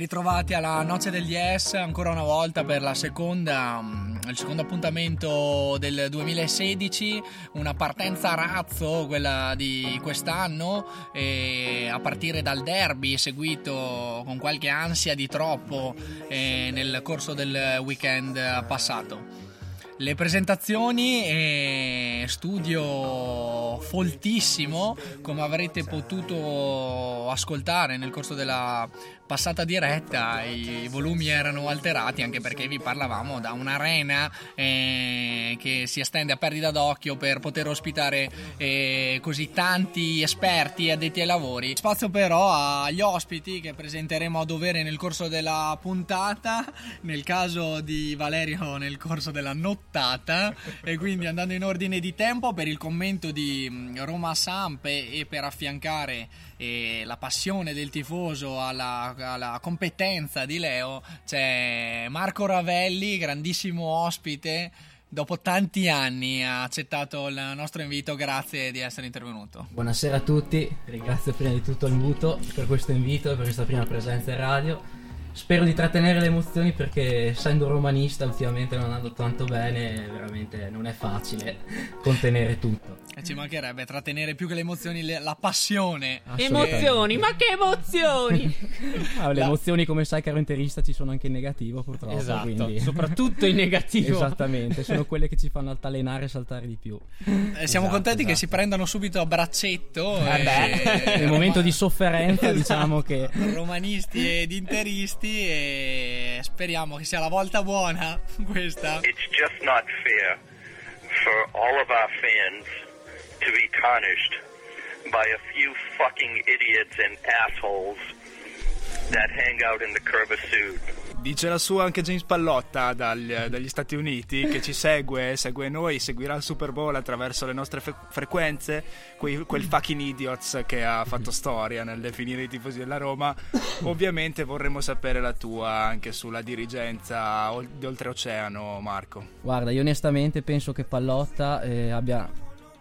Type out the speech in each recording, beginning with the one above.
Ritrovati alla Noce del Yes ancora una volta per seconda, mm, il secondo appuntamento del 2016, una partenza a razzo, quella di quest'anno, a partire dal derby seguito con qualche ansia di troppo eh, nel corso del weekend passato. Le presentazioni e studio foltissimo come avrete potuto ascoltare nel corso della passata diretta i volumi erano alterati anche perché vi parlavamo da un'arena eh, che si estende a perdita d'occhio per poter ospitare eh, così tanti esperti addetti ai lavori. Spazio però agli ospiti che presenteremo a dovere nel corso della puntata, nel caso di Valerio nel corso della nottata e quindi andando in ordine di tempo per il commento di mm, Roma Sampe e per affiancare eh, la passione del tifoso alla alla competenza di Leo c'è Marco Ravelli, grandissimo ospite. Dopo tanti anni ha accettato il nostro invito, grazie di essere intervenuto. Buonasera a tutti, ringrazio prima di tutto il muto per questo invito e per questa prima presenza in radio. Spero di trattenere le emozioni perché essendo romanista ultimamente non andando tanto bene, veramente non è facile contenere tutto. E ci mancherebbe trattenere più che le emozioni, le, la passione. Emozioni, ma che emozioni! ah, le la... emozioni, come sai, caro interista, ci sono anche in negativo, purtroppo. Esatto, quindi... soprattutto in negativo. Esattamente, sono quelle che ci fanno altalenare e saltare di più. Eh, siamo esatto, contenti esatto. che si prendano subito a braccetto. Eh e... Nel momento di sofferenza, esatto. diciamo che. Romanisti ed interisti, e speriamo che sia la volta buona questa. It's just not fair for all of our fans to be tarnished by a few fucking idiots and assholes that hang out in the Curva Sud. Dice la sua anche James Pallotta dagli, dagli, Stati Uniti che ci segue, segue noi, seguirà il Super Bowl attraverso le nostre fe- frequenze, quei, quel fucking idiots che ha fatto storia nel definire i tifosi della Roma. Ovviamente vorremmo sapere la tua anche sulla dirigenza di oltreoceano, Marco. Guarda, io onestamente penso che Pallotta eh, abbia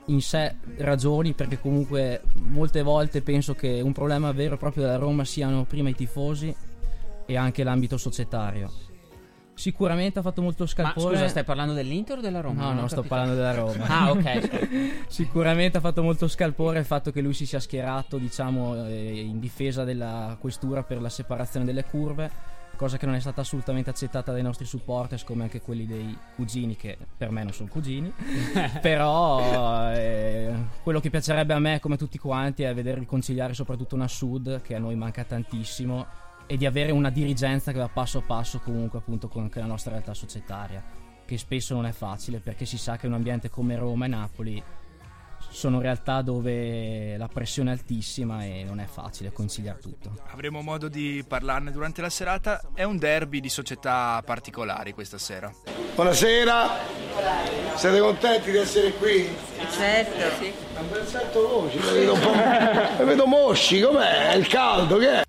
in sé ragioni perché comunque molte volte penso che un problema vero e proprio della Roma siano prima i tifosi e anche l'ambito societario. Sicuramente ha fatto molto scalpore. Ma scusa, stai parlando dell'Inter o della Roma? No, non, non sto parlando della Roma. ah, ok. Sicuramente ha fatto molto scalpore il fatto che lui si sia schierato, diciamo, eh, in difesa della questura per la separazione delle curve cosa che non è stata assolutamente accettata dai nostri supporters come anche quelli dei cugini che per me non sono cugini però eh, quello che piacerebbe a me come tutti quanti è vedere riconciliare soprattutto una Sud che a noi manca tantissimo e di avere una dirigenza che va passo a passo comunque appunto con la nostra realtà societaria che spesso non è facile perché si sa che un ambiente come Roma e Napoli sono realtà dove la pressione è altissima e non è facile conciliare tutto. Avremo modo di parlarne durante la serata. È un derby di società particolari questa sera. Buonasera, siete contenti di essere qui? Certo, sì. Un bel salto voce, vedo un po'. vedo mosci, com'è? Il caldo, che è?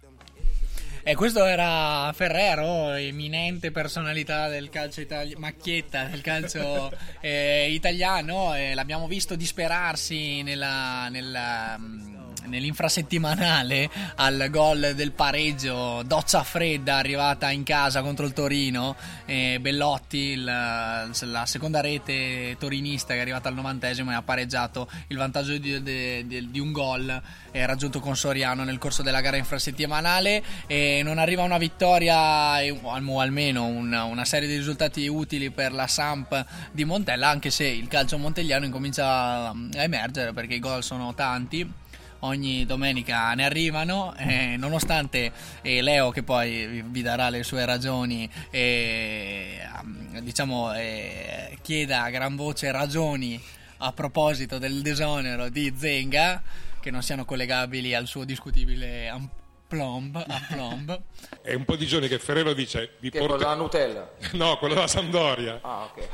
E questo era Ferrero, eminente personalità del calcio italiano, macchietta del calcio eh, italiano. E l'abbiamo visto disperarsi nella, nella mm, nell'infrasettimanale al gol del pareggio, doccia fredda arrivata in casa contro il Torino, e Bellotti, il, la seconda rete torinista che è arrivata al novantesimo e ha pareggiato il vantaggio di, di, di, un gol raggiunto con Soriano nel corso della gara infrasettimanale. E non arriva una vittoria o almeno una, una serie di risultati utili per la Samp di Montella anche se il calcio montegliano incomincia a emergere perché i gol sono tanti ogni domenica ne arrivano, eh, nonostante eh, Leo che poi vi darà le sue ragioni, eh, diciamo, eh, chieda a gran voce ragioni a proposito del disonero di Zenga, che non siano collegabili al suo discutibile plomb, a plomb. È un po' di giorni che Ferrero dice vi Che quello porto... della Nutella. No, quello della Sampdoria. Ah, ok.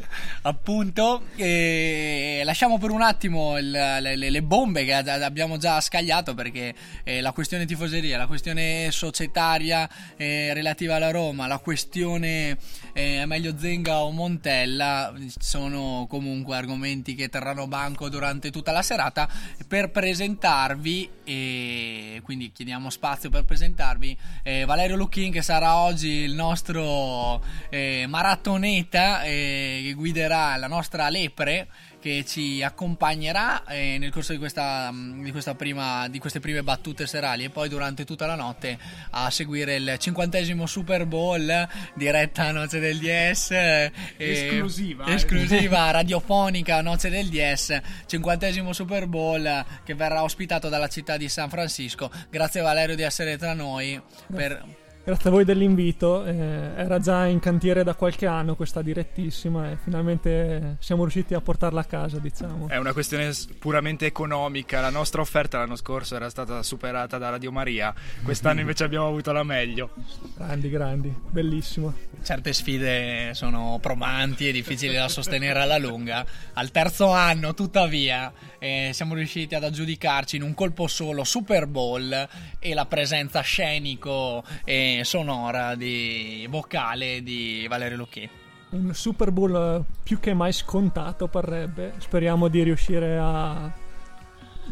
appunto e lasciamo per un attimo il- le, le- bombe che abbiamo già scagliato perché eh, la questione tifoseria la questione societaria eh, relativa alla Roma la questione eh, meglio Zenga o Montella sono comunque argomenti che terranno banco durante tutta la serata. Per presentarvi e quindi chiediamo spazio per presentarvi eh, Valerio Lucchin che sarà oggi il nostro eh, maratoneta eh, che guiderà la nostra lepre che ci accompagnerà eh, nel corso di questa, mh, di, questa prima, di queste prime battute serali e poi durante tutta la notte a seguire il cinquantesimo Super Bowl diretta a Noce del DS eh, Esclusiva, eh. esclusiva radiofonica Noce del DS cinquantesimo Super Bowl che verrà ospitato dalla città di San Francisco grazie Valerio di essere tra noi per, Grazie a voi dell'invito, eh, era già in cantiere da qualche anno questa direttissima e finalmente siamo riusciti a portarla a casa, diciamo. È una questione puramente economica. La nostra offerta l'anno scorso era stata superata da Radio Maria, quest'anno invece abbiamo avuto la meglio. Grandi, grandi, bellissimo. certe sfide sono probanti e difficili da sostenere alla lunga. Al terzo anno, tuttavia, eh, siamo riusciti ad aggiudicarci in un colpo solo Super Bowl e la presenza scenico e sonora di vocale di Valerio Lucchi. Un Super Bowl eh, più che mai scontato parrebbe. Speriamo di riuscire a,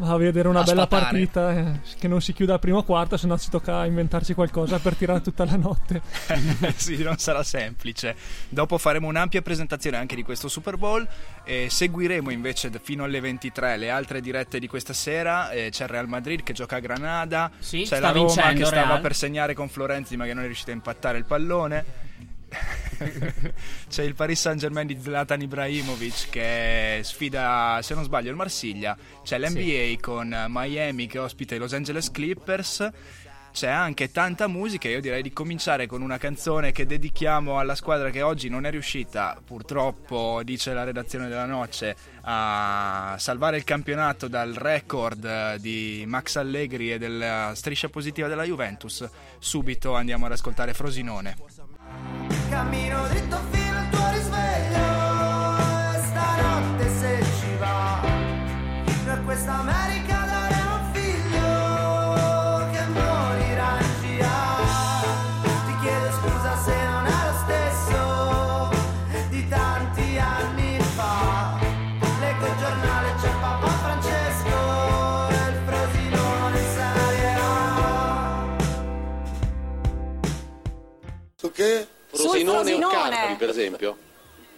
a vedere una A bella sfatare. partita eh, che non si chiuda al primo quarto, se no ci tocca inventarci qualcosa per tirare tutta la notte. sì, non sarà semplice. Dopo faremo un'ampia presentazione anche di questo Super Bowl e seguiremo invece fino alle 23 le altre dirette di questa sera. Eh, c'è il Real Madrid che gioca a Granada, Sì, c'è la Roma che stava Real. per segnare con Florenzi ma che non è riuscita a impattare il pallone. c'è il Paris Saint Germain di Zlatan Ibrahimovic che sfida, se non sbaglio, il Marsiglia. C'è l'NBA con Miami che ospita i Los Angeles Clippers. C'è anche tanta musica. Io direi di cominciare con una canzone che dedichiamo alla squadra che oggi non è riuscita, purtroppo, dice la redazione della Noce, a salvare il campionato dal record eh, di Max Allegri e della striscia positiva della Juventus. Subito andiamo ad ascoltare Frosinone. Cammino dritto fino al tuo risveglio. Stanotte se ci va Per questa America dare e Frosinone? Frosinone, o Carpi, per esempio?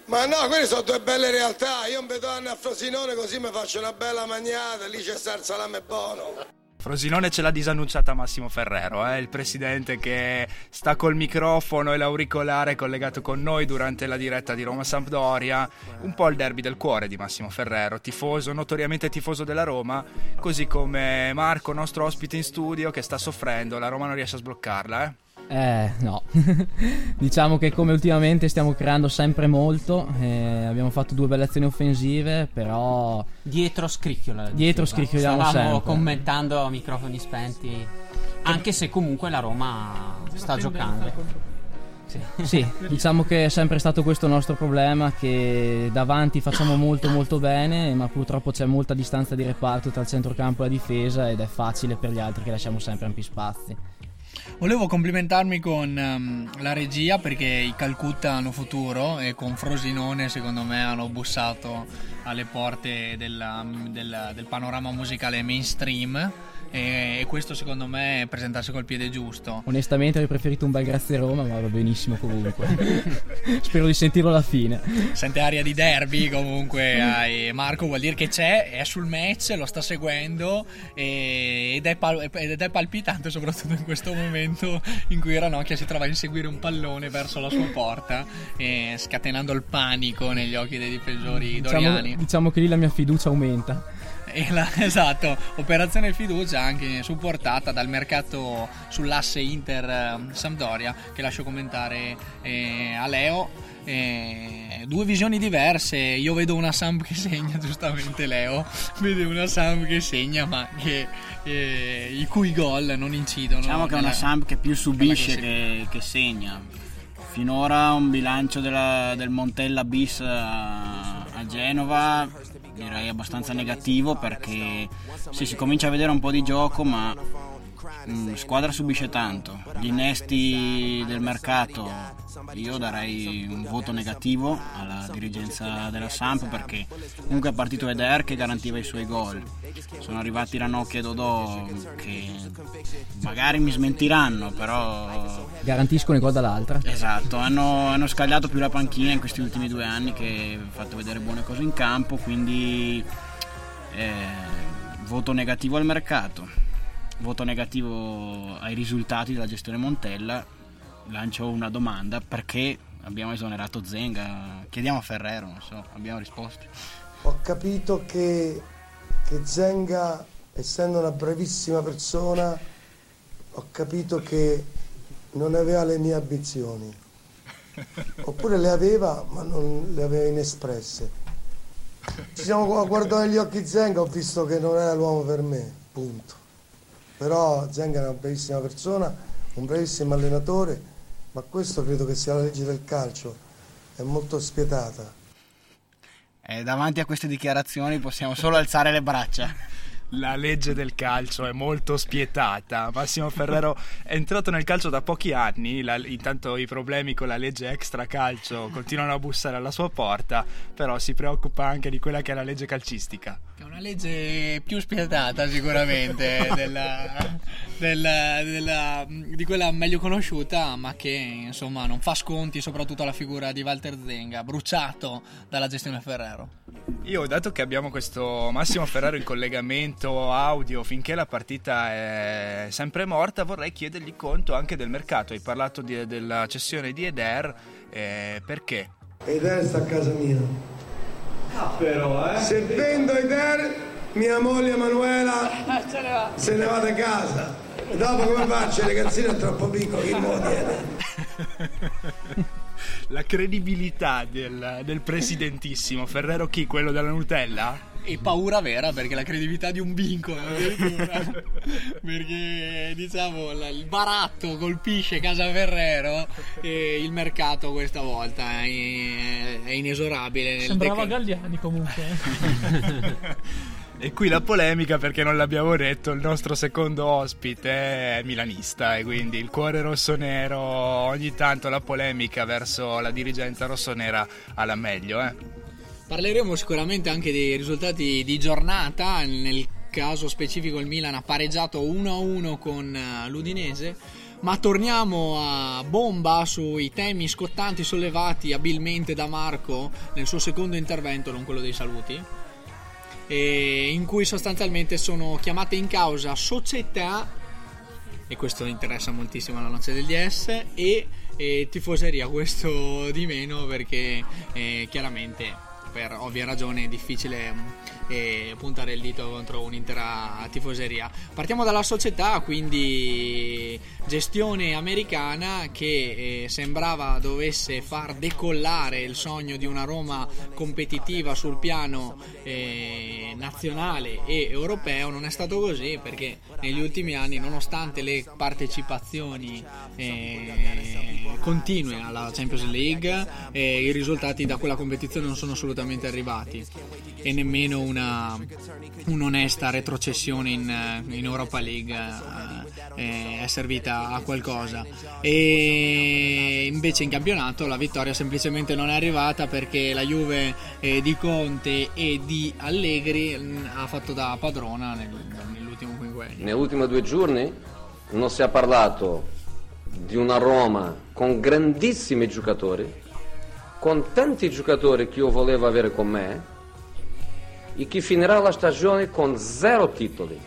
Ma no, quelle sono due belle realtà. Io un vedo a Frosinone così mi faccio una bella magnata, lì c'è sta il salame buono. Frosinone ce l'ha disannunciata Massimo Ferrero, eh, il presidente che sta col microfono e l'auricolare collegato con noi durante la diretta di Roma Sampdoria. Un po' il derby del cuore di Massimo Ferrero, tifoso, notoriamente tifoso della Roma, così come Marco, nostro ospite in studio, che sta soffrendo. La Roma non riesce a sbloccarla, eh. Eh, no. diciamo che come ultimamente stiamo creando sempre molto, eh, abbiamo fatto due belle azioni offensive, però Dietro scricchiola. la Dietro scricchioliamo Stavamo sempre. commentando a microfoni spenti. Anche se comunque la Roma sta giocando. sì, diciamo che è sempre stato questo il nostro problema, che davanti facciamo molto molto bene, ma purtroppo c'è molta distanza di reparto tra il centrocampo e la difesa ed è facile per gli altri che lasciamo sempre ampi spazi. Volevo complimentarmi con ehm, la regia perché i Calcutta hanno futuro e con Frosinone secondo me hanno bussato alle porte della- del, del panorama musicale mainstream e, questo secondo me è presentarsi col piede giusto. Onestamente avrei preferito un bel grazie Roma, ma va benissimo comunque. Spero di sentirlo alla fine. Sente aria di derby comunque hai Marco vuol dire che c'è, è sul match, lo sta seguendo ed, è pal- ed è palpitante soprattutto in questo momento in cui Ranocchia si trova a inseguire un pallone verso la sua porta scatenando il panico negli occhi dei difensori Diciamo, doriani. diciamo che lì la mia fiducia aumenta. La- esatto, operazione fiducia anche supportata dal mercato sull'asse Inter-Sampdoria che lascio commentare eh, a Leo. Eh, due visioni diverse, io vedo una Samp che segna, giustamente Leo vede una Samp che segna ma che, eh, i cui gol non incidono. Diciamo che è una Samp che più subisce nella che, che segna. Finora un bilancio della- del Montella bis a, a Genova direi abbastanza negativo perché sì, si comincia a vedere un po' di gioco ma mm, squadra subisce tanto. Gli innesti del mercato io darei un voto negativo alla dirigenza della Samp perché comunque è partito Eder che garantiva i suoi gol. Sono arrivati Ranocchi e Dodò che magari mi smentiranno, però Garantiscono i gol dall'altra. Esatto, hanno, hanno scagliato più la panchina in questi ultimi due anni che ha fatto vedere buone cose in campo, quindi eh, voto negativo al mercato, voto negativo ai risultati della gestione Montella. Lancio una domanda, perché abbiamo esonerato Zenga? Chiediamo a Ferrero, non so, abbiamo risposte. Ho capito che, che Zenga, essendo una bravissima persona, ho capito che non aveva le mie ambizioni. Oppure le aveva, ma non le aveva inespresse. Ci siamo gu- guardati negli occhi Zenga, ho visto che non era l'uomo per me, punto. Però Zenga è una bravissima persona, un bravissimo allenatore, ma questo credo che sia la legge del calcio, è molto spietata. Eh, davanti a queste dichiarazioni possiamo solo alzare le braccia. La legge del calcio è molto spietata. Massimo Ferrero è entrato nel calcio da pochi anni. la- intanto i problemi con la legge extra calcio continuano a bussare alla sua porta. Però si preoccupa anche di quella che è la legge calcistica. Legge più spietata sicuramente della- della- della- di quella meglio conosciuta, ma che insomma non fa sconti soprattutto alla figura di Walter Zenga, bruciato dalla gestione Ferrero. Io, dato che abbiamo questo Massimo Ferrero in collegamento audio finché la partita è sempre morta, vorrei chiedergli conto anche del mercato. Hai parlato di- della cessione di Eder, eh, perché? Eder sta a casa mia. Però, eh. Se vendo Eder, mia moglie Emanuela se ne va da casa. E dopo come faccio? Il ragazzino è troppo piccolo, chi me lo tiene? La credibilità del, del presidentissimo Ferrero chi? Quello della Nutella? E paura vera perché la credibilità di un binco addirittura. perché diciamo la- il baratto colpisce Casa Ferrero e il mercato questa volta è, è inesorabile. nel Sembrava dec- Galliani comunque. E qui la polemica perché non l'abbiamo detto, il nostro secondo ospite è milanista e quindi il cuore rossonero, ogni tanto la polemica verso la dirigenza rossonera alla meglio. Eh. Parleremo sicuramente anche dei risultati di giornata, nel caso specifico il Milan ha pareggiato 1-1 con eh, l'Udinese, ma torniamo a bomba sui temi scottanti sollevati abilmente da Marco nel suo secondo intervento, non quello dei saluti, e in cui sostanzialmente sono chiamate in causa società e questo interessa moltissimo alla noce del DS e, e tifoseria questo di meno perché eh, chiaramente per ovvie ragioni è difficile eh, puntare il dito contro un'intera tifoseria. Partiamo dalla società quindi gestione americana che eh, sembrava dovesse far decollare il sogno di una Roma competitiva sul piano eh, nazionale e europeo. Non è stato così perché negli ultimi anni nonostante le partecipazioni eh, continue alla Champions League eh, i risultati da quella competizione non sono assolutamente arrivati. E nemmeno una un'onesta retrocessione in, in Europa League eh, è servita a qualcosa. E invece in campionato la vittoria semplicemente non è arrivata perché la Juve eh, di Conte e di Allegri mh, ha fatto da padrona nel- nell'ultimo quinquennio. Negli ultimi due giorni non si è parlato di una Roma con grandissimi giocatori, con tanti giocatori che io volevo avere con me e che finirà la stagione con zero titoli.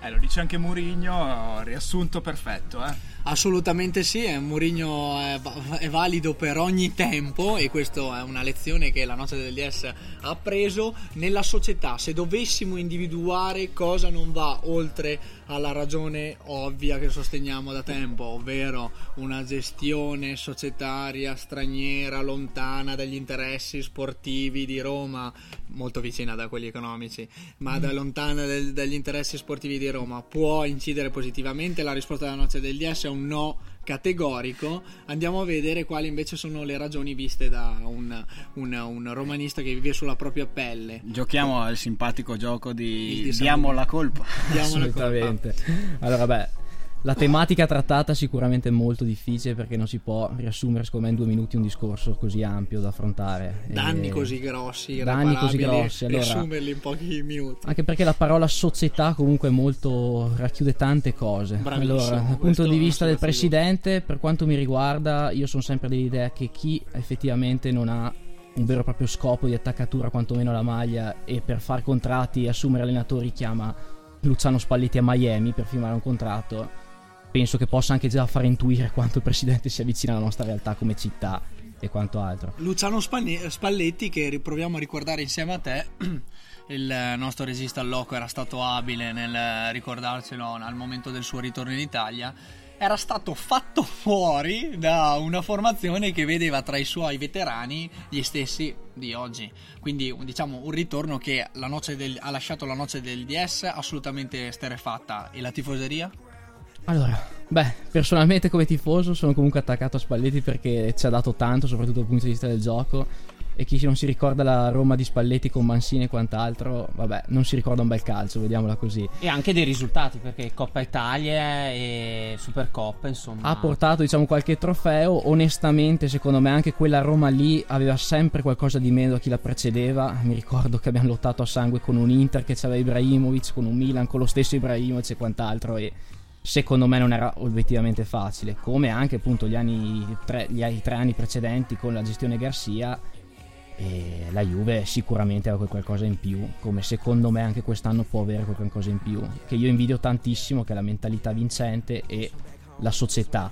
Eh, lo dice anche Mourinho, riassunto perfetto, eh. Assolutamente sì, Mourinho è, va- è valido per ogni tempo e questa è una lezione che la noce del DS ha preso nella società. Se dovessimo individuare cosa non va oltre alla ragione ovvia che sosteniamo da tempo, ovvero una gestione societaria straniera lontana dagli interessi sportivi di Roma, molto vicina da quelli economici, ma da lontana del- dagli interessi sportivi di Roma, può incidere positivamente? La risposta della noce del DS è un no categorico. Andiamo a vedere quali invece sono le ragioni viste da un, un- un romanista che vive sulla propria pelle. Giochiamo al simpatico gioco di di diamo la colpa. Diamo la colpa. Assolutamente. Allora, beh, la tematica trattata sicuramente è molto difficile perché non si può riassumere, secondo me, in due minuti un discorso così ampio da affrontare. Danni E- così grossi, danni così grossi. Allora, riassumerli in pochi minuti. Anche perché la parola società comunque è molto racchiude tante cose. Bravissimo, allora, dal punto di vista del presidente, per quanto mi riguarda, io sono sempre dell'idea che chi effettivamente non ha un vero e proprio scopo di attaccatura quantomeno alla maglia e per fare contratti e assumere allenatori chiama Luciano Spalletti a Miami per firmare un contratto, penso che possa anche già far intuire quanto il presidente si avvicina alla nostra realtà come città e quanto altro. Luciano Spalletti, che riproviamo a ricordare insieme a te, il nostro regista al loco era stato abile nel ricordarcelo al momento del suo ritorno in Italia. Era stato fatto fuori da una formazione che vedeva tra i suoi veterani gli stessi di oggi. Quindi, diciamo, un ritorno che del- ha lasciato la noce del DS assolutamente sterefatta. E la tifoseria? Allora, beh, personalmente come tifoso sono comunque attaccato a Spalletti perché ci ha dato tanto, soprattutto dal punto di vista del gioco. E chi non si ricorda la Roma di Spalletti con Mancini e quant'altro, vabbè, non si ricorda un bel calcio, vediamola così. E anche dei risultati, perché Coppa Italia e Supercoppa, insomma. Ha portato, diciamo, qualche trofeo. Onestamente, secondo me, anche quella Roma lì aveva sempre qualcosa di meno da chi la precedeva. Mi ricordo che abbiamo lottato a sangue con un Inter che c'aveva Ibrahimovic, con un Milan con lo stesso Ibrahimovic e quant'altro. E secondo me non era obiettivamente facile. Come anche appunto gli anni tre, gli tre anni precedenti con la gestione Garcia. E la Juve sicuramente aveva qualcosa in più, come secondo me anche quest'anno può avere qualcosa in più, che io invidio tantissimo, che è la mentalità vincente e la società.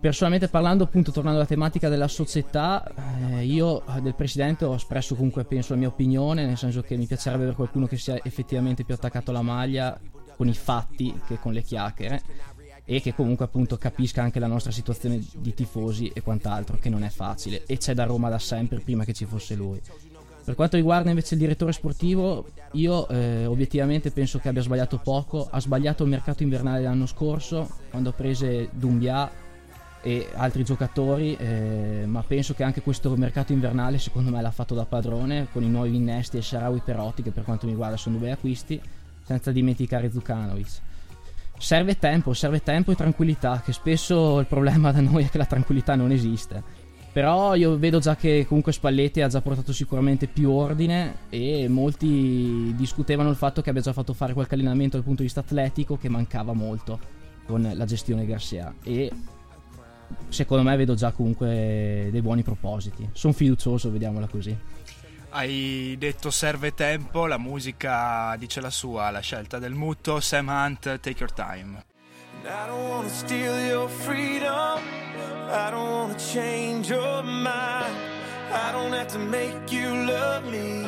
Personalmente parlando, appunto, tornando alla tematica della società, eh, io del presidente ho espresso comunque, penso, la mia opinione, nel senso che mi piacerebbe avere qualcuno che sia effettivamente più attaccato alla maglia con i fatti che con le chiacchiere e che comunque appunto capisca anche la nostra situazione di tifosi e quant'altro, che non è facile e c'è da Roma da sempre prima che ci fosse lui. Per quanto riguarda invece il direttore sportivo, io eh, obiettivamente penso che abbia sbagliato poco. Ha sbagliato il mercato invernale l'anno scorso, quando prese Dumbia e altri giocatori, eh, ma penso che anche questo mercato invernale secondo me l'ha fatto da padrone con i nuovi innesti e Sharawi Perotti, che per quanto mi riguarda sono due acquisti, senza dimenticare Zukanovic. Serve tempo, serve tempo e tranquillità, che spesso il problema da noi è che la tranquillità non esiste. Però io vedo già che comunque Spalletti ha già portato sicuramente più ordine e molti discutevano il fatto che abbia già fatto fare qualche allenamento dal punto di vista atletico che mancava molto con la gestione Garcia e secondo me vedo già comunque dei buoni propositi. Sono fiducioso, vediamola così. Hai detto serve tempo, la musica dice la sua, la scelta del muto, Sam Hunt, Take Your Time. I don't wanna steal your freedom. I don't wanna change your mind. I don't have to make you love me.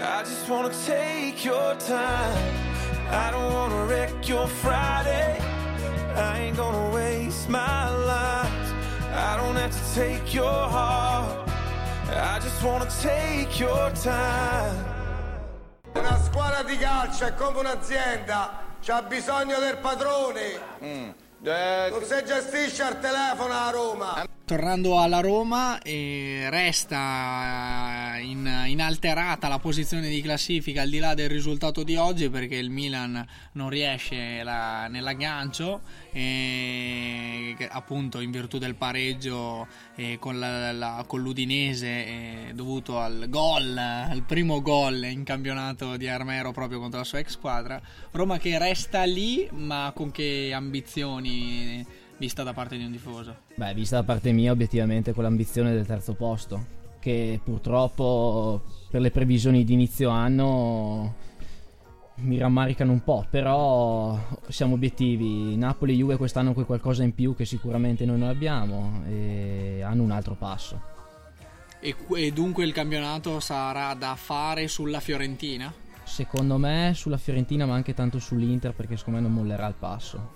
I just wanna take your time. I don't wanna wreck your Friday. I ain't gonna waste my life. I don't have to take your heart. I just wanna take your time. Una squadra di calcio è come un'azienda, c'ha bisogno del padrone. Non si gestisce al telefono a Roma. Tornando alla Roma, eh, resta in- inalterata la posizione di classifica al di là del risultato di oggi perché il Milan non riesce la- nell'aggancio e appunto in virtù del pareggio con, la- la- con l'Udinese dovuto al gol, al primo gol in campionato di Armero proprio contro la sua ex squadra. Roma che resta lì ma con che ambizioni vista da parte di un tifoso? Beh, vista da parte mia, obiettivamente con l'ambizione del terzo posto, che purtroppo per le previsioni di inizio anno mi rammaricano un po', però siamo obiettivi. Napoli e Juve quest'anno quel qualcosa in più che sicuramente noi non abbiamo e hanno un altro passo. E, e dunque il campionato sarà da fare sulla Fiorentina? Secondo me sulla Fiorentina ma anche tanto sull'Inter perché secondo me non mollerà il passo.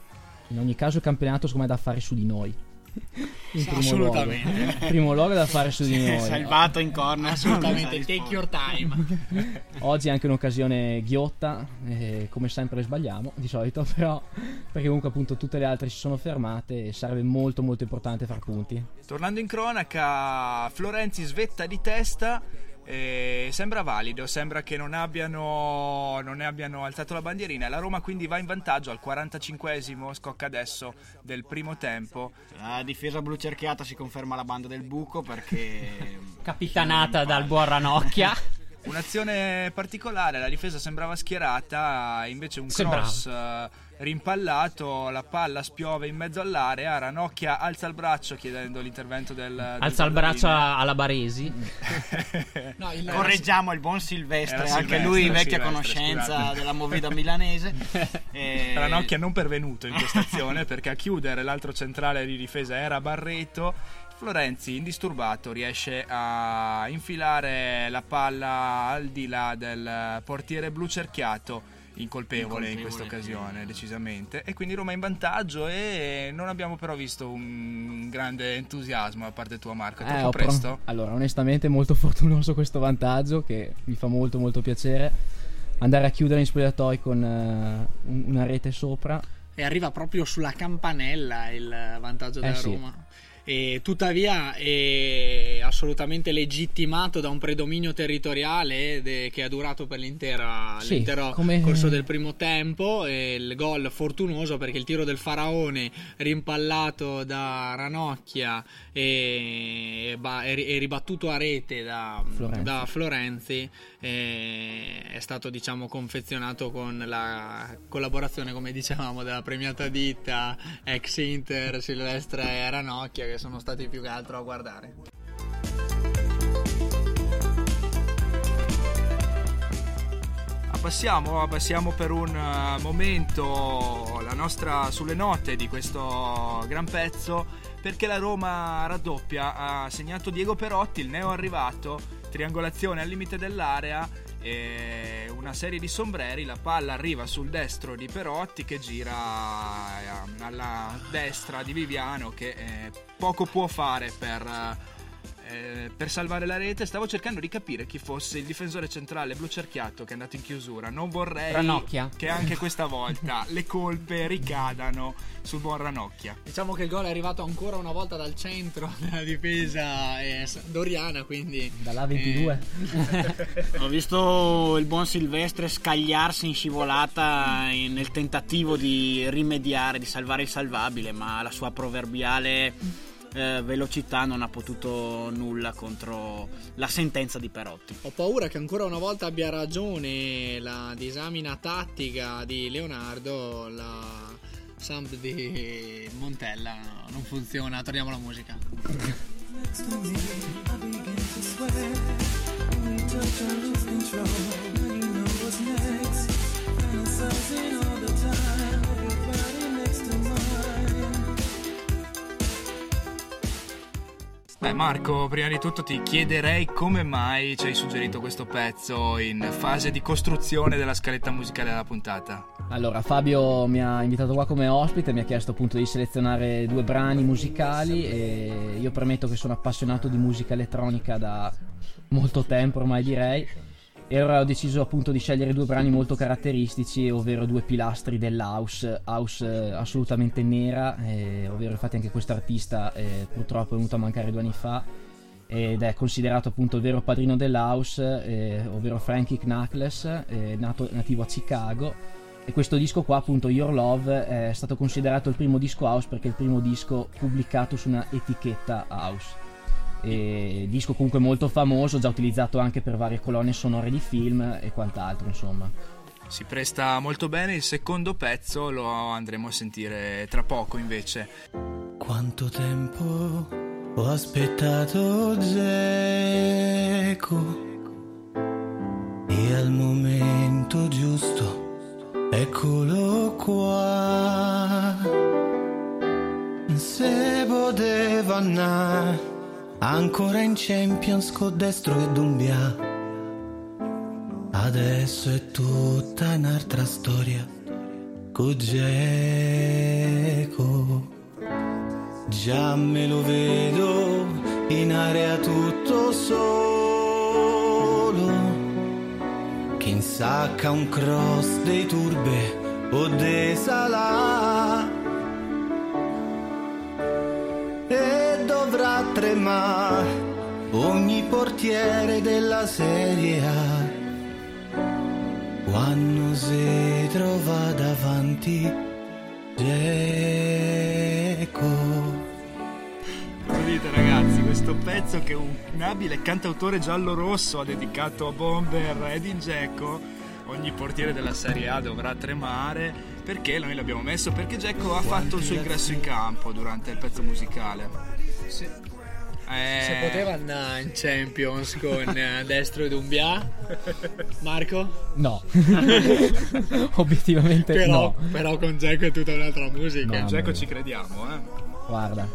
In ogni caso il campionato secondo me è da fare su di noi. In primo Assolutamente. luogo. primo luogo è da fare su di noi. Salvato in corner. Assolutamente, take your time. Oggi è anche un'occasione ghiotta, eh, come sempre sbagliamo di solito, però perché comunque appunto tutte le altre si sono fermate e sarebbe molto molto importante far punti. Tornando in cronaca, Florenzi svetta di testa. E sembra valido, sembra che non abbiano, non ne abbiano alzato la bandierina. La Roma quindi va in vantaggio al 45esimo, scocca adesso del primo tempo. La difesa blu cerchiata si conferma la banda del buco perché... Capitanata dal buon Ranocchia. Un'azione particolare, la difesa sembrava schierata, invece un Sembrava. cross eh, rimpallato, la palla spiove in mezzo all'area, Ranocchia alza il braccio chiedendo l'intervento del... del Alza il braccio alla Baresi. No, il- Correggiamo il buon Silvestre, Era anche Silvestre, lui vecchia Silvestre, conoscenza scusate. della movida milanese. E- Ranocchia non pervenuto in questa azione perché a chiudere l'altro centrale di difesa era Barreto. Florenzi, indisturbato, riesce a infilare la palla al di là del portiere blu cerchiato. Incolpevole, in Incolpevole, questa sì. occasione, decisamente. E quindi Roma in vantaggio e non abbiamo però visto un grande entusiasmo da parte tua Marco. Eh, troppo pro- presto? Allora, onestamente molto fortunoso questo vantaggio che mi fa molto molto piacere. Andare a chiudere in spogliatoi con eh, un- una rete sopra. e arriva proprio sulla campanella il vantaggio della Eh sì. Roma. E tuttavia è assolutamente legittimato da un predominio territoriale de- che ha durato per l'intera, Sì, l'intero come- corso del primo tempo. E il gol fortunoso perché il tiro del Faraone rimpallato da Ranocchia e, ba- e ri- e ribattuto a rete da Florenzi. da Florenzi eh, è stato diciamo confezionato con la collaborazione come dicevamo della premiata ditta ex Inter Silvestre e Ranocchia che sono stati più che altro a guardare. Passiamo, passiamo per un eh, momento la nostra sulle note di questo gran pezzo perché la Roma raddoppia ha segnato Diego Perotti, il neo arrivato, triangolazione al limite dell'area una serie di sombreri, la palla arriva sul destro di Perotti che gira eh, alla destra di Viviano che eh, poco può fare per eh, eh, per salvare la rete stavo cercando di capire chi fosse il difensore centrale blu cerchiato che è andato in chiusura non vorrei Ranocchia. che anche questa volta le colpe ricadano sul buon Ranocchia diciamo che il gol è arrivato ancora una volta dal centro della difesa eh, Doriana quindi Dalla 22. Ho visto il buon Silvestre scagliarsi in scivolata in- nel tentativo di rimediare, di salvare il salvabile, ma la sua proverbiale eh, velocità non ha potuto nulla contro la sentenza di Perotti. Ho paura che ancora una volta abbia ragione la disamina tattica di Leonardo, la Samp di Montella non funziona, torniamo alla musica. Next to me, I begin to sweat. When we touch, I lose control. Now you know what's next. Fantasizing all the Beh Marco, prima di tutto ti chiederei come mai ci hai suggerito questo pezzo in fase di costruzione della scaletta musicale della puntata. Allora, Fabio mi ha invitato qua come ospite, mi ha chiesto appunto di selezionare due brani musicali e io premetto che sono appassionato di musica elettronica da molto tempo ormai direi e ora ho deciso appunto di scegliere due brani molto caratteristici, ovvero due pilastri dell'house, house eh, assolutamente nera, eh, ovvero infatti anche questo artista eh, purtroppo è venuto a mancare due anni fa ed è considerato appunto il vero padrino dell'house, eh, ovvero Frankie Knuckles, eh, nato, nativo a Chicago. E questo disco qua, appunto Your Love, è stato considerato il primo disco house perché è il primo disco pubblicato su una etichetta house. E disco comunque molto famoso, già utilizzato anche per varie colonne sonore di film e quant'altro, insomma. Si presta molto bene, il secondo pezzo lo andremo a sentire tra poco invece. Quanto tempo ho aspettato Geco e al momento giusto Eccolo qua. Se poteva andare ancora in Champions con destro e Dumbia. Adesso è tutta un'altra storia. Con. Già me lo vedo in area tutto solo. Che insacca un cross dei turbe o dei salà. Tremare ogni portiere della Serie A. Quando si trova davanti Geco. Dite ragazzi? Questo pezzo che un, un abile cantautore giallo-rosso ha dedicato a Bomber Edin Dzeko, ogni portiere della Serie A dovrà tremare. Perché noi l'abbiamo messo? Perché Dzeko ha fatto il suo ingresso in campo durante il pezzo musicale. Eh, Se poteva andare in Champions con eh, Destro ed Umbia, Marco? No. Obiettivamente Però, no. però con Jack è tutta un'altra musica. No, Dzeko ci crediamo, eh. Guarda,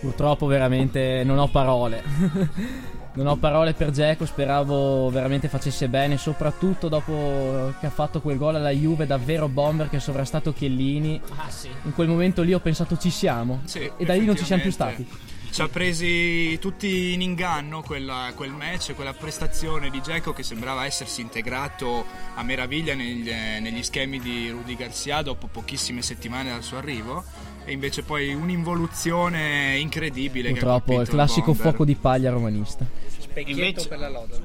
purtroppo veramente non ho parole. non ho parole per Geco, speravo veramente facesse bene, soprattutto dopo che ha fatto quel gol alla Juve, davvero bomber che è sovrastato Chiellini. Ah, sì. In quel momento lì ho pensato ci siamo. Sì, e da lì non ci siamo più stati. Ci ha presi tutti in inganno quella- quel match, quella prestazione di Dzeko che sembrava essersi integrato a meraviglia negli, negli schemi di Rudy Garcia dopo pochissime settimane dal suo arrivo. E invece poi un'involuzione incredibile. che ha Purtroppo il classico Bomber. fuoco di paglia romanista. Specchietto Invece- per la Lodon.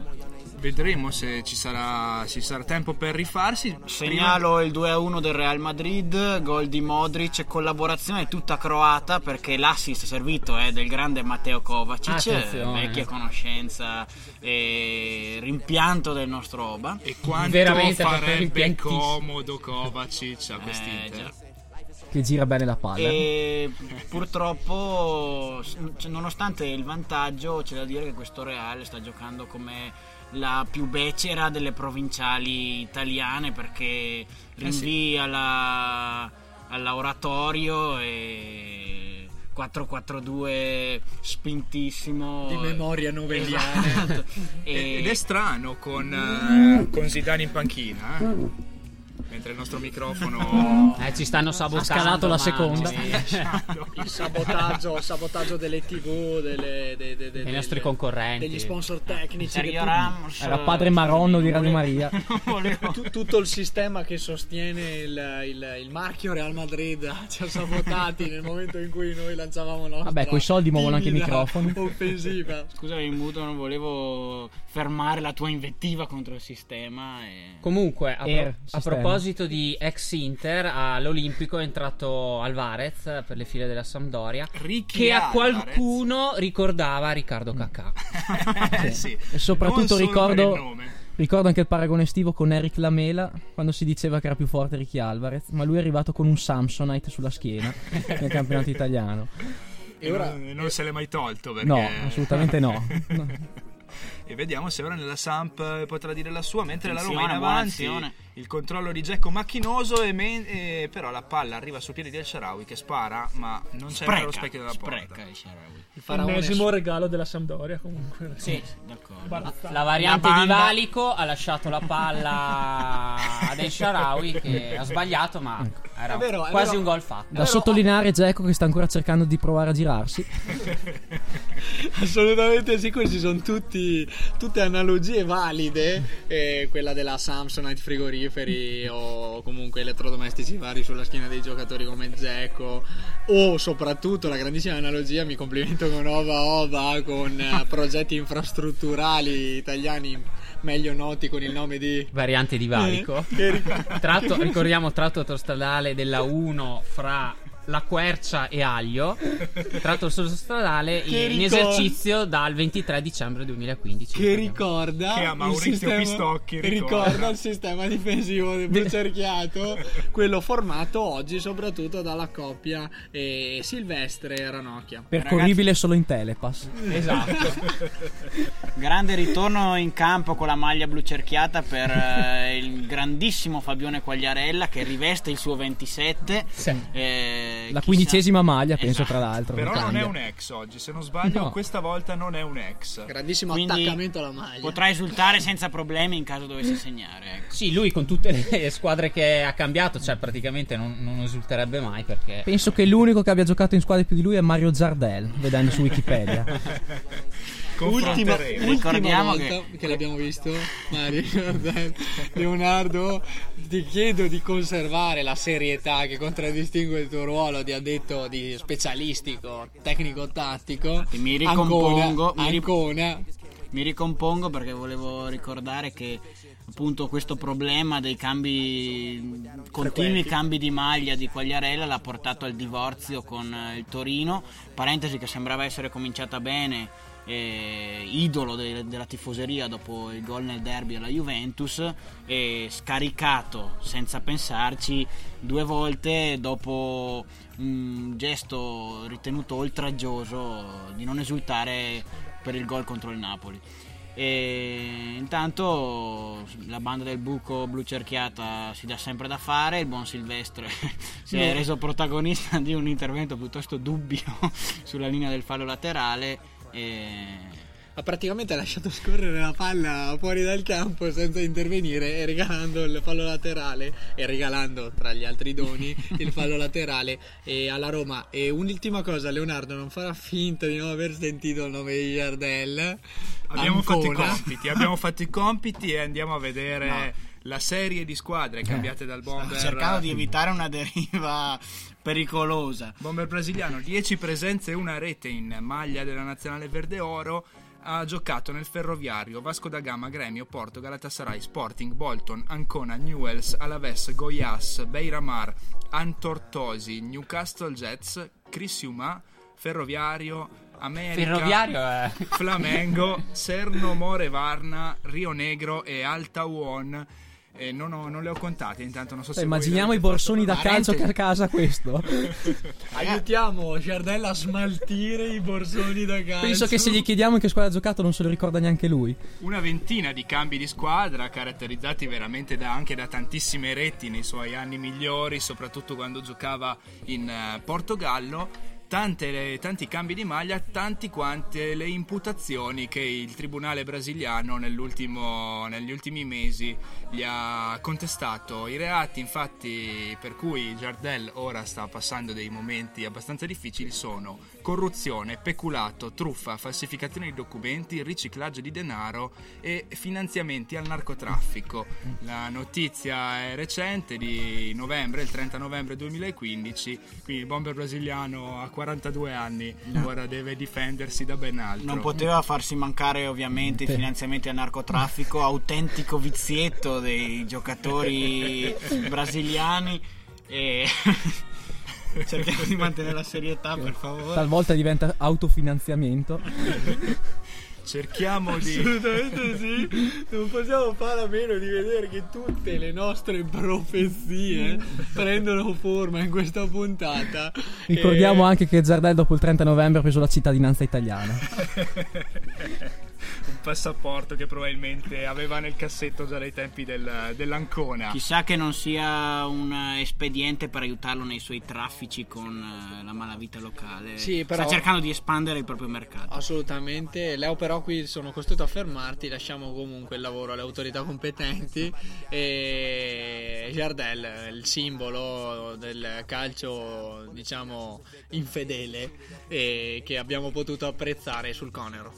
Vedremo se ci sarà, ci sarà tempo per rifarsi. Segnalo il 2-1 del Real Madrid, gol di Modric, collaborazione tutta croata perché l'assist servito è del grande Matteo Kovacic, Attenzione. vecchia conoscenza e rimpianto del nostro Oba. E quanto Veramente farebbe comodo Kovacic a quest'Inter. già. Che gira bene la palla. E purtroppo, cioè, nonostante il vantaggio, c'è da dire che questo Real sta giocando come la più becera delle provinciali italiane perché rinvii alla, all'oratorio e 4-4-2 spintissimo Di memoria novelliana. Esatto. E- Ed è strano con, eh, con Zidane in panchina, eh. Mentre il nostro microfono Eh, ci stanno sabotando. Ha scalato la seconda. sì. il sabotaggio, il sabotaggio delle tv, delle, de- de- de- Dei nostri delle- concorrenti. degli sponsor tecnici. che Sergio Ramos Era padre Maronno di Radio Maria. tu- tutto il sistema che sostiene il, il- il marchio Real Madrid ci ha sabotati nel momento in cui noi lanciavamo la nostra Vabbè, coi soldi muovono anche i microfoni. offensiva Scusami Muto, non volevo fermare la tua invettiva contro il sistema. E... Comunque, a, pro- a sistema. Proposito di ex Inter, all'Olimpico è entrato Alvarez per le file della Sampdoria. Ricky che a Alvarez. qualcuno ricordava Riccardo Cacà. Eh, sì. E soprattutto ricordo, ricordo anche il paragone estivo con Eric Lamela quando si diceva che era più forte Ricky Alvarez, ma lui è arrivato con un Samsonite sulla schiena nel campionato italiano. E ora non, non se l'è mai tolto perché... No, assolutamente no. E vediamo se ora nella Samp eh, potrà dire la sua, mentre la Roma Attenzione, in buona avanti. Il controllo di Gecko macchinoso, e men- e però la palla arriva sul piede di El Sharawi che spara, ma non c'è Spreca, lo specchio della spreca porta. il Shaarawy. il faraone L'ennesimo regalo della Sampdoria comunque. Sì. D'accordo. La variante La di. Valico ha lasciato la palla ad El Sharawi che ha sbagliato, ma era È vero, è quasi vero. un gol fatto. Da sottolineare Geco che sta ancora cercando di provare a girarsi. Assolutamente sì, questi sono tutti, tutte analogie valide, eh, quella della Samsonite frigoriferi o comunque elettrodomestici vari sulla schiena dei giocatori come Zecco o soprattutto la grandissima analogia, mi complimento con Ova Ova, con eh, progetti infrastrutturali italiani meglio noti con il nome di... Variante di Valico. Eh, ric- Tratto, ricordiamo tratto autostradale della 1 fra la quercia e aglio tratto sul stradale in, Che in ricor- esercizio dal 23 dicembre 2015. Che ricorda Che ha il Maurizio sistema- Pistocchi, ricorda. ricorda. il sistema difensivo del blu cerchiato, quello formato oggi soprattutto dalla coppia eh, Silvestre e Ranocchia. Percorribile solo in telepass. Esatto. Grande ritorno in campo con la maglia blu cerchiata per eh, il grandissimo Fabione Quagliarella che riveste il suo 27. Eh, La chissà- quindicesima maglia, penso, Esatto. tra l'altro. Però non è un ex oggi, se non sbaglio, No. questa volta non è un ex. Grandissimo Quindi attaccamento alla maglia. Potrà esultare senza problemi in caso dovesse segnare. ecco. Sì, lui con tutte le squadre che ha cambiato, cioè praticamente non, non esulterebbe mai perché... Penso che l'unico che abbia giocato in squadra più di lui è Mario Zardel, vedendo su Wikipedia. Ultima, ultima volta che- che, l'abbiamo visto, Mario Leonardo, ti chiedo di conservare la serietà che contraddistingue il tuo ruolo di addetto di specialistico, tecnico-tattico. Mi ricompongo, Ancona, mi ri- Ancona. Mi ricompongo perché volevo ricordare che appunto questo problema dei cambi continui cambi di maglia di Quagliarella l'ha portato al divorzio con eh, il Torino, parentesi che sembrava essere cominciata bene, eh, idolo de- della tifoseria dopo il gol nel derby alla Juventus e scaricato senza pensarci due volte dopo un gesto ritenuto oltraggioso di non esultare per il gol contro il Napoli. E intanto la banda del buco blu cerchiata si dà sempre da fare. Il buon Silvestre si è reso protagonista di un intervento piuttosto dubbio sulla linea del fallo laterale. E Ha praticamente lasciato scorrere la palla fuori dal campo senza intervenire e regalando il fallo laterale e regalando tra gli altri doni il fallo laterale e alla Roma. E un'ultima cosa, Leonardo non farà finta di non aver sentito il nome di Jardel. Abbiamo fatto i compiti, abbiamo fatto i compiti e andiamo a vedere la serie di squadre cambiate dal bomber. cercando di evitare una deriva pericolosa. Bomber brasiliano, 10 presenze e una rete in maglia della nazionale verde oro. Ha giocato nel Ferroviario, Vasco da Gama, Gremio, Porto, Galatasaray, Sporting, Bolton, Ancona, Newells, Alaves, Goiás, Beiramar, Antortosi, Newcastle Jets, Crisiuma, Ferroviario, America, Ferroviario è... Flamengo, Serno, More, Varna, Rio Negro e Alta Uon. E non, ho- non le ho contate, intanto non so se voi immaginiamo i borsoni da calcio che a casa questo. Aiutiamo Jardel a smaltire i borsoni da calcio. Penso che se gli chiediamo in che squadra ha giocato non se lo ricorda neanche lui. Una ventina di cambi di squadra, caratterizzati veramente da- anche da tantissime reti nei suoi anni migliori, soprattutto quando giocava in eh, Portogallo. Tante- tanti cambi di maglia, tanti quante le imputazioni che il tribunale brasiliano negli ultimi mesi gli ha contestato. I reati, infatti, per cui Jardel ora sta passando dei momenti abbastanza difficili sono corruzione, peculato, truffa, falsificazione di documenti, riciclaggio di denaro e finanziamenti al narcotraffico. La notizia è recente di novembre, il 30 novembre 2015, quindi il bomber brasiliano ha 42 anni, ora deve difendersi da ben altro. Non poteva farsi mancare ovviamente i finanziamenti al narcotraffico, autentico vizietto dei giocatori brasiliani e cerchiamo di mantenere la serietà per favore. Talvolta diventa autofinanziamento. Cerchiamo di... Assolutamente sì, non possiamo fare a meno di vedere che tutte le nostre profezie prendono forma in questa puntata. Ricordiamo E- anche che Zardel dopo il 30 novembre ha preso la cittadinanza italiana. passaporto che probabilmente aveva nel cassetto già dai tempi del- dell'Ancona. Chissà che non sia un eh, espediente per aiutarlo nei suoi traffici con eh, la malavita locale. Sì, però- Sta cercando di espandere il proprio mercato. Assolutamente, Leo però qui sono costretto a fermarti, lasciamo comunque il lavoro alle autorità competenti e Jardel, il simbolo del calcio diciamo infedele e che abbiamo potuto apprezzare sul Conero.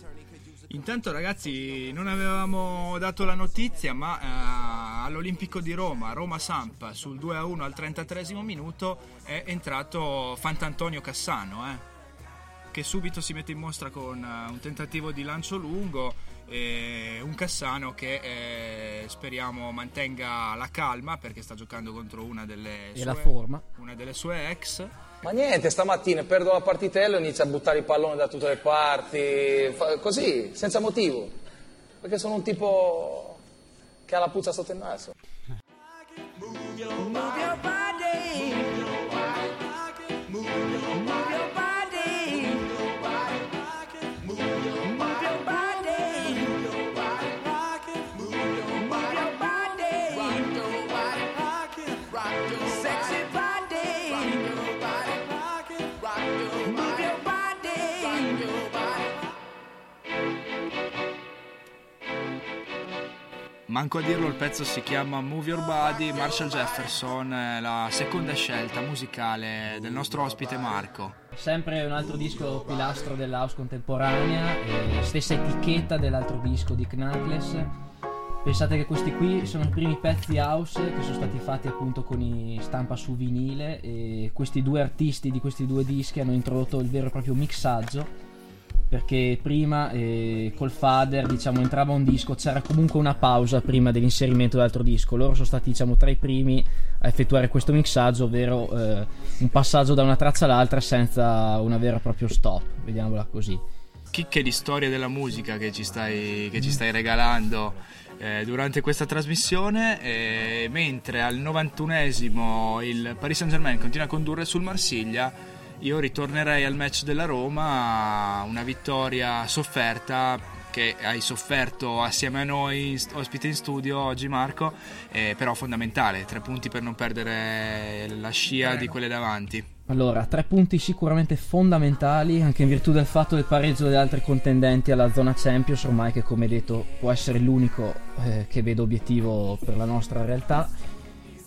Intanto ragazzi non avevamo dato la notizia ma eh, all'Olimpico di Roma, Roma-Samp sul 2-1 al 33 minuto è entrato Fantantonio Cassano eh, che subito si mette in mostra con eh, un tentativo di lancio lungo e un Cassano che eh, speriamo mantenga la calma perché sta giocando contro una delle sue, una delle sue ex Ma niente, stamattina perdo la partitella e inizio a buttare i palloni da tutte le parti, così, senza motivo. Perché sono un tipo che ha la puzza sotto il naso. Move your body. Manco a dirlo, il pezzo si chiama Move Your Body, Marshall Jefferson, la seconda scelta musicale del nostro ospite Marco. Sempre un altro disco pilastro dell'house contemporanea, eh, stessa etichetta dell'altro disco di Knuckles. Pensate che questi qui sono i primi pezzi house che sono stati fatti appunto con i stampa su vinile e questi due artisti di questi due dischi hanno introdotto il vero e proprio mixaggio perché prima eh, col fader diciamo entrava un disco c'era comunque una pausa prima dell'inserimento dell'altro disco. Loro sono stati diciamo tra i primi a effettuare questo mixaggio ovvero eh, un passaggio da una traccia all'altra senza una vera e proprio stop vediamola così. Chicche di storia della musica che ci stai, che ci stai regalando eh, durante questa trasmissione, eh, mentre al 91esimo il Paris Saint Germain continua a condurre sul Marsiglia, io ritornerei al match della Roma, una vittoria sofferta che hai sofferto assieme a noi ospite in studio oggi Marco, eh, però fondamentale, tre punti per non perdere la scia di quelle davanti. Allora, tre punti sicuramente fondamentali, anche in virtù del fatto del pareggio degli altri contendenti alla zona Champions, ormai che come detto può essere l'unico eh, che vedo obiettivo per la nostra realtà.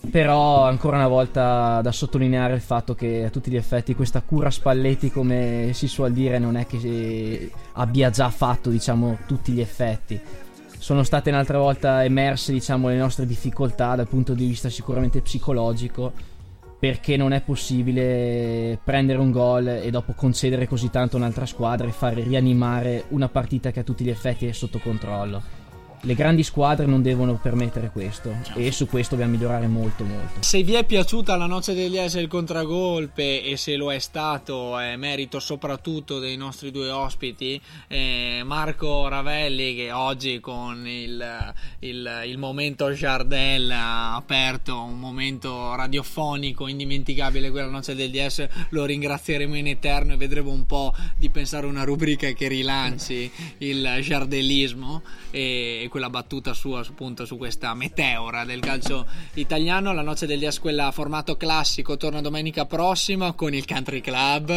Però ancora una volta da sottolineare il fatto che a tutti gli effetti questa cura Spalletti, come si suol dire, non è che eh, abbia già fatto diciamo tutti gli effetti. Sono state un'altra volta emerse diciamo le nostre difficoltà dal punto di vista sicuramente psicologico perché non è possibile prendere un gol e dopo concedere così tanto a un'altra squadra e fare rianimare una partita che a tutti gli effetti è sotto controllo. Le grandi squadre non devono permettere questo e su questo dobbiamo migliorare molto molto. Se vi è piaciuta la noce degli S e il contragolpe e se lo è stato è merito soprattutto dei nostri due ospiti eh, Marco Ravelli che oggi con il, il, il momento Jardel ha aperto un momento radiofonico indimenticabile quella noce degli S lo ringrazieremo in eterno e vedremo un po' di pensare a una rubrica che rilanci il giardellismo e quella battuta sua appunto su questa meteora del calcio italiano. La noce degli S, quella formato classico, torna domenica prossima con il Country Club.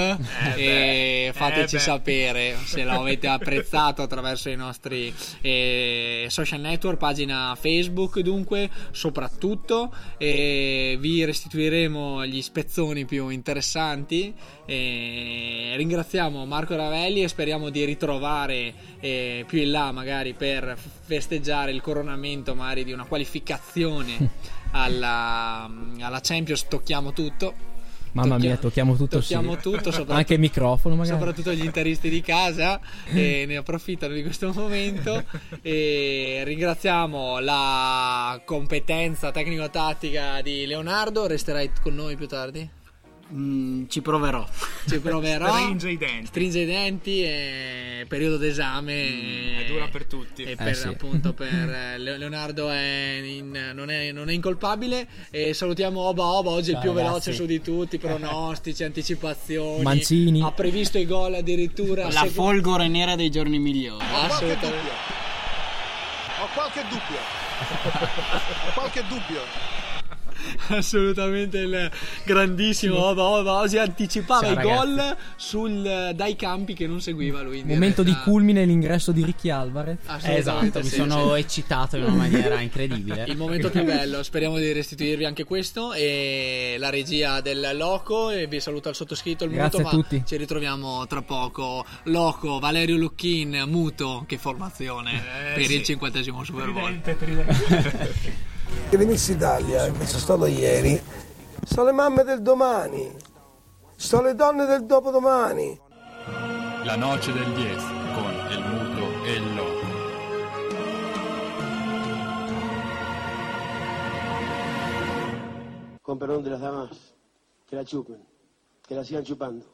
e beh, fateci eh sapere se lo avete apprezzato attraverso i nostri eh, social network, pagina Facebook. Dunque, soprattutto, e vi restituiremo gli spezzoni più interessanti. E ringraziamo Marco Ravelli e speriamo di ritrovare eh, più in là, magari per festeggiare il coronamento, magari di una qualificazione alla, alla Champions. Tocchiamo tutto. Mamma mia, tocchiamo tutto tocchiamo sì. tutto, Anche il microfono magari. soprattutto gli interisti di casa e ne approfittano di questo momento e ringraziamo la competenza tecnico-tattica di Leonardo resterai con noi più tardi? Mm, ci proverò. Ci proverò. Stringe i denti. Stringe i denti e periodo d'esame. Mm, è dura per tutti. E Eh, per, sì. appunto per eh, Le- Leonardo è in- non, è, non è incolpabile. E salutiamo Oba Oba, oggi è il Ciao, più ragazzi. veloce su di tutti. Pronostici, anticipazioni. Mancini. Ha previsto i gol addirittura. La Segu- folgore nera dei giorni migliori. Assolutamente. Ho qualche dubbio. Ho qualche dubbio. Assolutamente il grandissimo Oba Oba oggi anticipava Ciao, i gol sul- dai campi che non seguiva lui in Momento di diretta. culmine l'ingresso di Ricky Alvarez. Esatto, mi sì, sono sì. eccitato in una maniera incredibile. Il momento più bello, speriamo di restituirvi anche questo e la regia del Loco e vi saluta il sottoscritto il Grazie Muto, a ma tutti. ci ritroviamo tra poco. Loco, Valerio Lucchin, Muto, che formazione Eh, per sì. il cinquantesimo Super Bowl. Che venissi Italia, che sono stato ieri, sono le mamme del domani, sono le donne del dopodomani. La noce del 10 con il muto e il loco. Con perdón de las damas, que la chupen. la sigan chupando.